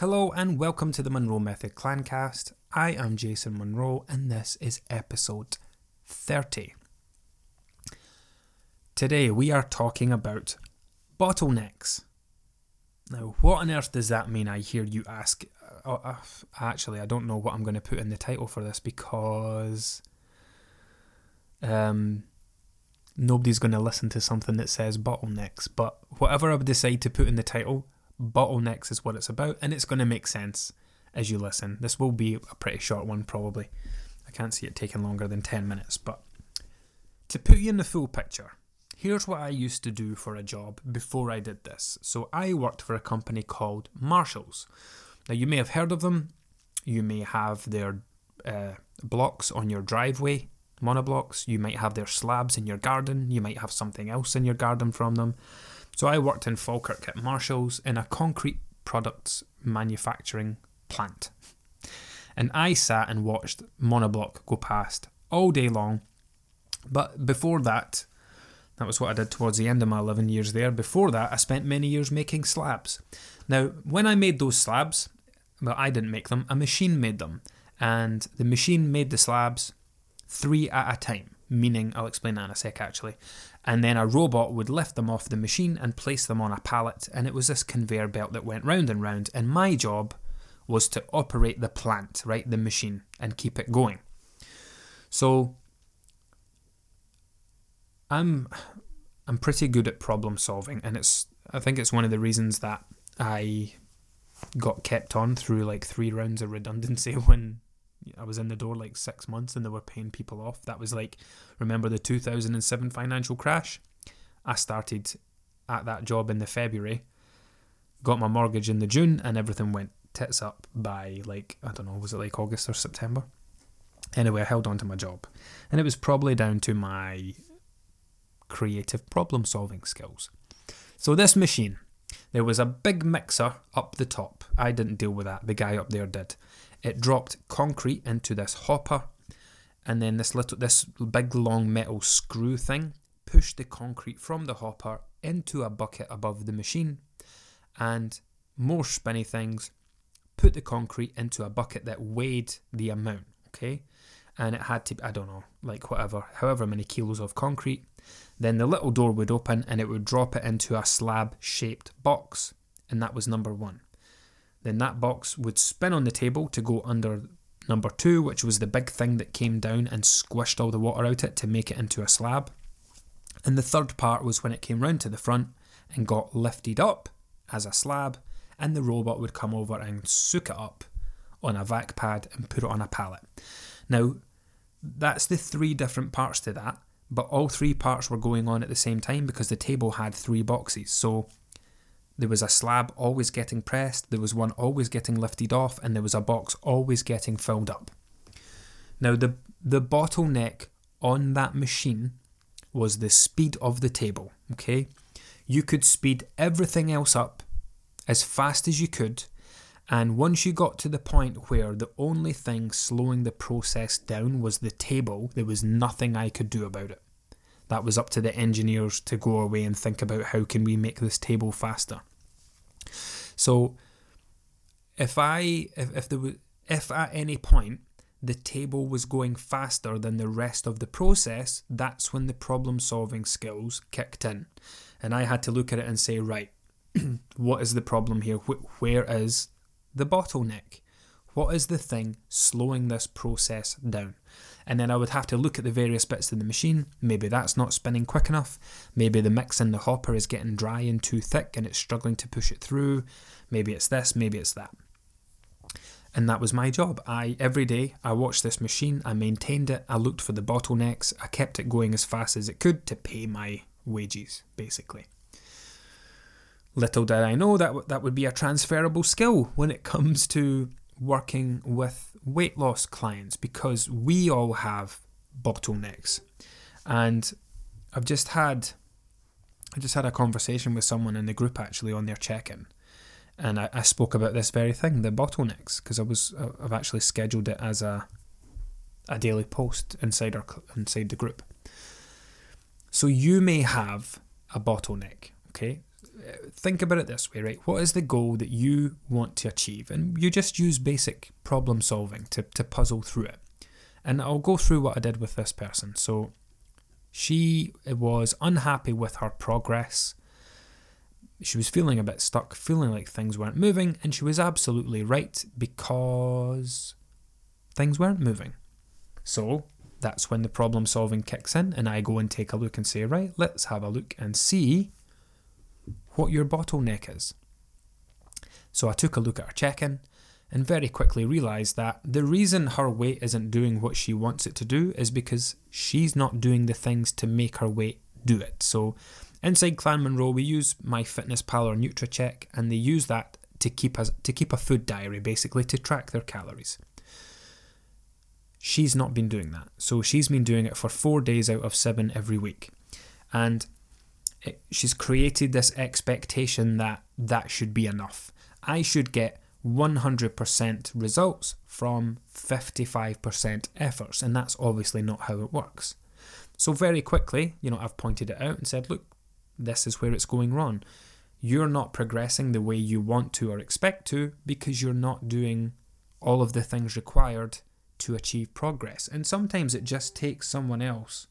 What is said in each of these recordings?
Hello and welcome to the Monroe Method Clancast. I am Jason Monroe and this is episode 30. Today we are talking about bottlenecks. Now, what on earth does that mean? I hear you ask. Uh, uh, actually, I don't know what I'm going to put in the title for this because um, nobody's going to listen to something that says bottlenecks. But whatever I decide to put in the title, bottlenecks is what it's about, and it's going to make sense as you listen. This will be a pretty short one, probably. I can't see it taking longer than 10 minutes, but to put you in the full picture, here's what I used to do for a job before I did this. So I worked for a company called Marshalls. Now, you may have heard of them, you may have their uh, blocks on your driveway, monoblocks, you might have their slabs in your garden, you might have something else in your garden from them. So I worked in Falkirk at Marshalls in a concrete products manufacturing plant. And I sat and watched monoblock go past all day long. But before that, that was what I did towards the end of my 11 years there. Before that, I spent many years making slabs. Now, when I made those slabs, well, I didn't make them, a machine made them. And the machine made the slabs three at a time, meaning, I'll explain that in a sec actually. And then a robot would lift them off the machine and place them on a pallet, and it was this conveyor belt that went round and round. And my job was to operate the plant, right, the machine, and keep it going. So I'm I'm pretty good at problem solving, and it's I think it's one of the reasons that I got kept on through like three rounds of redundancy when I was in the door like six months and they were paying people off. That was like, remember the 2007 financial crash? I started at that job in the February, got my mortgage in the June, and everything went tits up by like, I don't know, was it like August or September? Anyway, I held on to my job. And it was probably down to my creative problem solving skills. So, this machine, there was a big mixer up the top. I didn't deal with that, the guy up there did. It dropped concrete into this hopper, and then this little, this big long metal screw thing pushed the concrete from the hopper into a bucket above the machine, and more spinny things put the concrete into a bucket that weighed the amount. Okay, and it had to, I don't know, like whatever, however many kilos of concrete. Then the little door would open and it would drop it into a slab shaped box, and that was number one. Then that box would spin on the table to go under number two, which was the big thing that came down and squished all the water out of it to make it into a slab. And the third part was when it came round to the front and got lifted up as a slab, and the robot would come over and soak it up on a vac pad and put it on a pallet. Now, that's the three different parts to that, but all three parts were going on at the same time because the table had three boxes. So there was a slab always getting pressed, there was one always getting lifted off, and there was a box always getting filled up. Now, the, the bottleneck on that machine was the speed of the table, okay? You could speed everything else up as fast as you could, and once you got to the point where the only thing slowing the process down was the table, there was nothing I could do about it. That was up to the engineers to go away and think about how can we make this table faster. So if I if, if there was if at any point the table was going faster than the rest of the process, that's when the problem solving skills kicked in. And I had to look at it and say, right, what is the problem here? Where is the bottleneck? What is the thing slowing this process down? And then I would have to look at the various bits of the machine. Maybe that's not spinning quick enough. Maybe the mix in the hopper is getting dry and too thick and it's struggling to push it through. Maybe it's this, maybe it's that. And that was my job. I every day I watched this machine, I maintained it, I looked for the bottlenecks, I kept it going as fast as it could to pay my wages, basically. Little did I know that that would be a transferable skill when it comes to working with weight loss clients because we all have bottlenecks. And I've just had I just had a conversation with someone in the group actually on their check-in, and I, I spoke about this very thing, the bottlenecks, because I was uh, I've actually scheduled it as a a daily post inside our inside the group. So you may have a bottleneck, okay? Think about it this way, right? What is the goal that you want to achieve? And you just use basic problem solving to, to puzzle through it. And I'll go through what I did with this person. So she was unhappy with her progress. She was feeling a bit stuck, feeling like things weren't moving, and she was absolutely right because things weren't moving. So that's when the problem solving kicks in, and I go and take a look and say, right, let's have a look and see what your bottleneck is. So I took a look at her check in and very quickly realised that the reason her weight isn't doing what she wants it to do is because she's not doing the things to make her weight do it. So inside Clan Monroe, we use MyFitnessPal or Nutracheck, and they use that to keep us to keep a food diary, basically to track their calories. She's not been doing that, so she's been doing it for four days out of seven every week, and she's created this expectation that that should be enough. I should get 100% results from 55% efforts, and that's obviously not how it works. So, very quickly, you know, I've pointed it out and said, look, this is where it's going wrong. You're not progressing the way you want to or expect to because you're not doing all of the things required to achieve progress. And sometimes it just takes someone else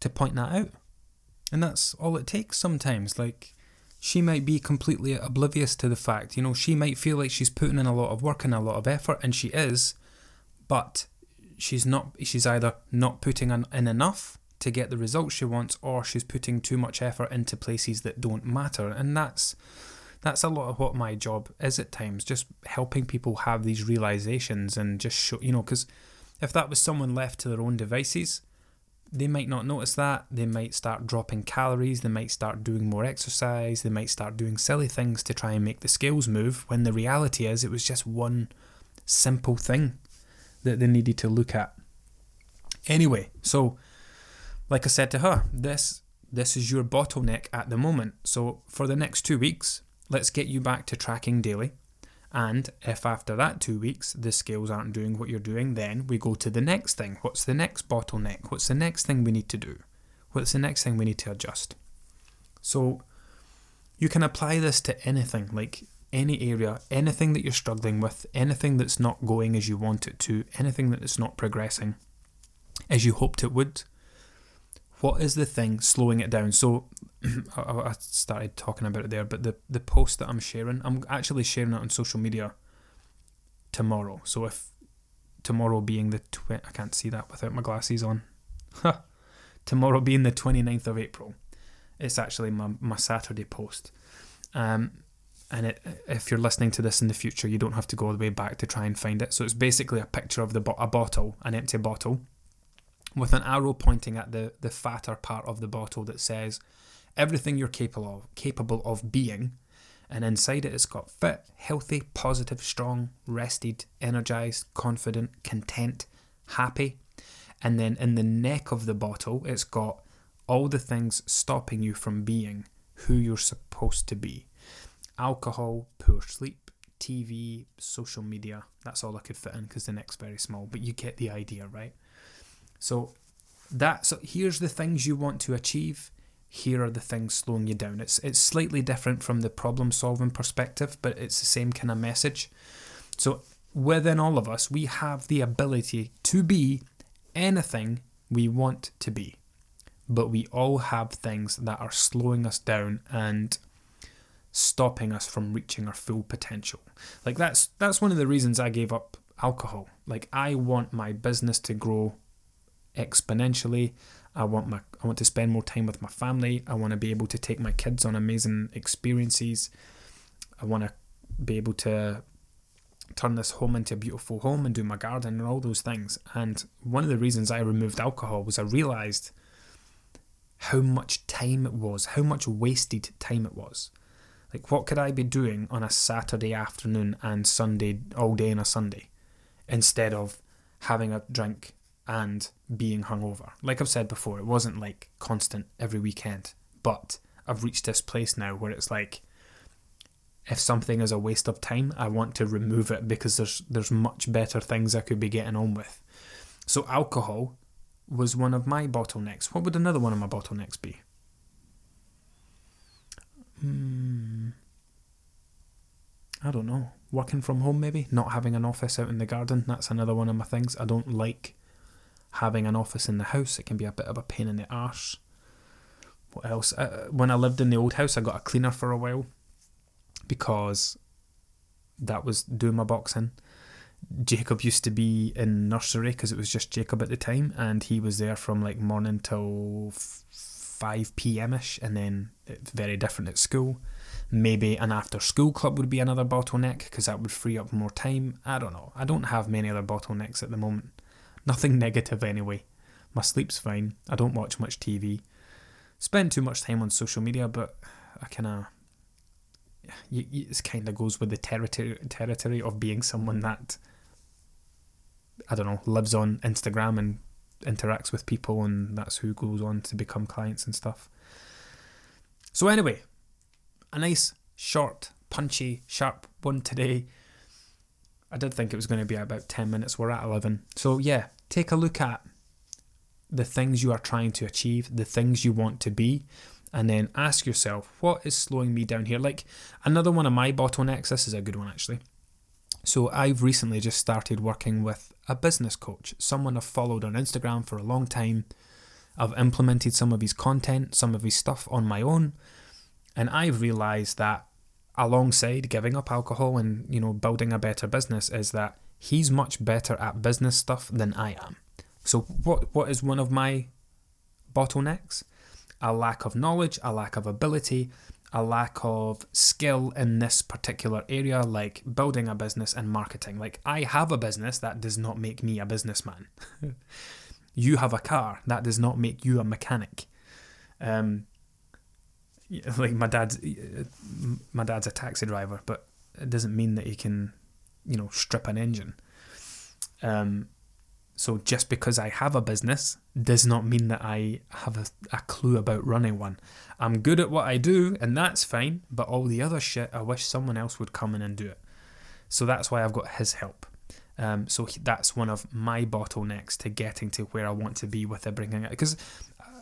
to point that out. And that's all it takes sometimes. Like, she might be completely oblivious to the fact. You know, she might feel like she's putting in a lot of work and a lot of effort, and she is, but she's not. She's either not putting in enough to get the results she wants, or she's putting too much effort into places that don't matter, and that's that's a lot of what my job is at times. Just helping people have these realizations and just show, you know, because if that was someone left to their own devices, they might not notice that. They might start dropping calories. They might start doing more exercise. They might start doing silly things to try and make the scales move when the reality is it was just one simple thing that they needed to look at. Anyway, so like I said to her, this this is your bottleneck at the moment. So for the next 2 weeks, let's get you back to tracking daily. And if after that two weeks the scales aren't doing what you're doing, then we go to the next thing. What's the next bottleneck? What's the next thing we need to do? What's the next thing we need to adjust? So you can apply this to anything, like any area, anything that you're struggling with, anything that's not going as you want it to, anything that is not progressing as you hoped it would. What is the thing slowing it down? So I, started talking about it there, but the, the post that I'm sharing, I'm actually sharing it on social media tomorrow. So if tomorrow being the twi- I can't see that without my glasses on. tomorrow being the 29th of April, it's actually my, my Saturday post. Um, and it, if you're listening to this in the future, you don't have to go all the way back to try and find it. So it's basically a picture of the bo- a bottle, an empty bottle, with an arrow pointing at the, the fatter part of the bottle that says everything you're capable of, capable of being. And inside it, it's got fit, healthy, positive, strong, rested, energized, confident, content, happy. And then in the neck of the bottle, it's got all the things stopping you from being who you're supposed to be alcohol, poor sleep, TV, social media. That's all I could fit in because the neck's very small, but you get the idea, right? So that's here's the things you want to achieve here are the things slowing you down. It's it's slightly different from the problem solving perspective, but it's the same kind of message. So within all of us, we have the ability to be anything we want to be. But we all have things that are slowing us down and stopping us from reaching our full potential. Like that's that's one of the reasons I gave up alcohol. Like I want my business to grow exponentially. I want my I want to spend more time with my family. I want to be able to take my kids on amazing experiences. I want to be able to turn this home into a beautiful home and do my garden and all those things. And one of the reasons I removed alcohol was I realized how much time it was, how much wasted time it was. Like what could I be doing on a Saturday afternoon and Sunday all day on a Sunday instead of having a drink and being hungover. Like I've said before, it wasn't like constant every weekend, but I've reached this place now where it's like if something is a waste of time, I want to remove it because there's there's much better things I could be getting on with. So alcohol was one of my bottlenecks. What would another one of my bottlenecks be? Hmm. I don't know. Working from home, maybe not having an office out in the garden. That's another one of my things. I don't like having an office in the house. It can be a bit of a pain in the arse. What else? Uh, when I lived in the old house, I got a cleaner for a while because that was doing my boxing. Jacob used to be in nursery because it was just Jacob at the time, and he was there from like morning till five p.m. ish, and then it's very different at school. Maybe an after school club would be another bottleneck because that would free up more time. I don't know. I don't have many other bottlenecks at the moment. Nothing negative anyway. My sleep's fine. I don't watch much TV. Spend too much time on social media, but I kind of. It kind of goes with the territory territory of being someone mm-hmm. that I don't know lives on Instagram and interacts with people, and that's who goes on to become clients and stuff. So anyway, a nice, short, punchy, sharp one today. I did think it was going to be about 10 minutes. We're at 11. So, yeah, take a look at the things you are trying to achieve, the things you want to be, and then ask yourself, what is slowing me down here? Like another one of my bottlenecks, this is a good one actually. So, I've recently just started working with a business coach, someone I've followed on Instagram for a long time. I've implemented some of his content, some of his stuff on my own, and I've realized that alongside giving up alcohol and, you know, building a better business is that he's much better at business stuff than I am. So what what is one of my bottlenecks? A lack of knowledge, a lack of ability, a lack of skill in this particular area, like building a business and marketing. Like, I have a business that does not make me a businessman. you have a car that does not make you a mechanic. Um, like my dad's my dad's a taxi driver, but it doesn't mean that he can, you know, strip an engine. Um, so just because I have a business does not mean that I have a, a clue about running one. I'm good at what I do, and that's fine. But all the other shit, I wish someone else would come in and do it. So that's why I've got his help. Um, so he, that's one of my bottlenecks to getting to where I want to be with the bringing it. Because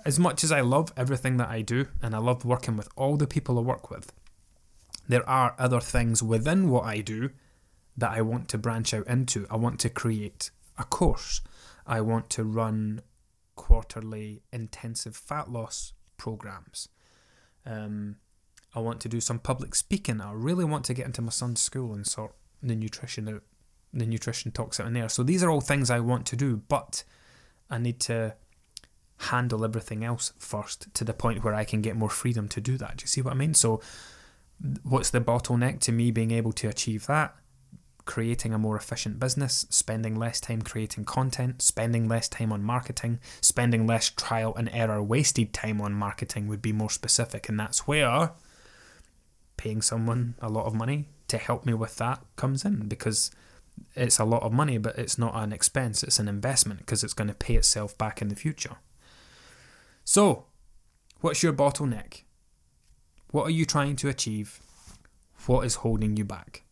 as much as I love everything that I do and I love working with all the people I work with, there are other things within what I do that I want to branch out into. I want to create a course. I want to run quarterly intensive fat loss programs. Um, I want to do some public speaking. I really want to get into my son's school and sort the nutrition out, the nutrition talks out in there. So these are all things I want to do, but I need to handle everything else first to the point where I can get more freedom to do that. Do you see what I mean? So, what's the bottleneck to me being able to achieve that? Creating a more efficient business, spending less time creating content, spending less time on marketing, spending less trial and error wasted time on marketing would be more specific. And that's where paying someone a lot of money to help me with that comes in because it's a lot of money, but it's not an expense, it's an investment because it's going to pay itself back in the future. So, what's your bottleneck? What are you trying to achieve? What is holding you back?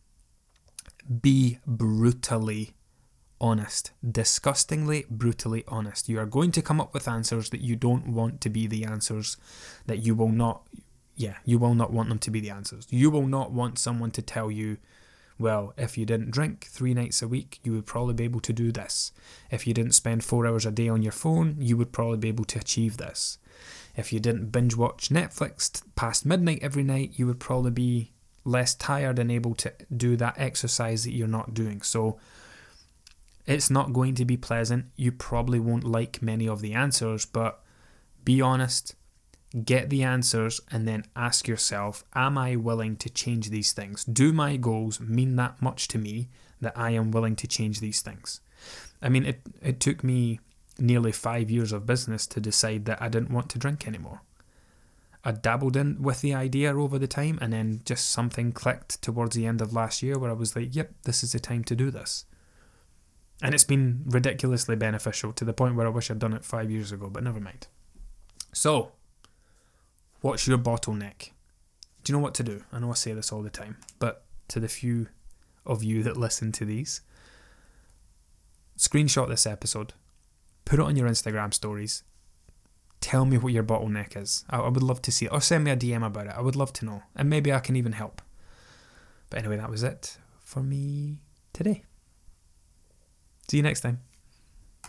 Be brutally honest. Disgustingly, brutally honest. You are going to come up with answers that you don't want to be the answers, that you will not, yeah, you will not want them to be the answers. You will not want someone to tell you, well, if you didn't drink three nights a week, you would probably be able to do this. If you didn't spend four hours a day on your phone, you would probably be able to achieve this. If you didn't binge watch Netflix past midnight every night, you would probably be less tired and able to do that exercise that you're not doing. So it's not going to be pleasant. You probably won't like many of the answers, but be honest, get the answers and then ask yourself Am I willing to change these things? Do my goals mean that much to me that I am willing to change these things? I mean, it, it took me nearly five years of business to decide that I didn't want to drink anymore. I dabbled in with the idea over the time and then just something clicked towards the end of last year where I was like, yep, this is the time to do this. And it's been ridiculously beneficial to the point where I wish I'd done it five years ago, but never mind. So, What's your bottleneck? Do you know what to do? I know I say this all the time, but to the few of you that listen to these, screenshot this episode, put it on your Instagram stories, tell me what your bottleneck is. I, I would love to see it. Or send me a DM about it. I would love to know. And maybe I can even help. But anyway, that was it for me today. See you next time.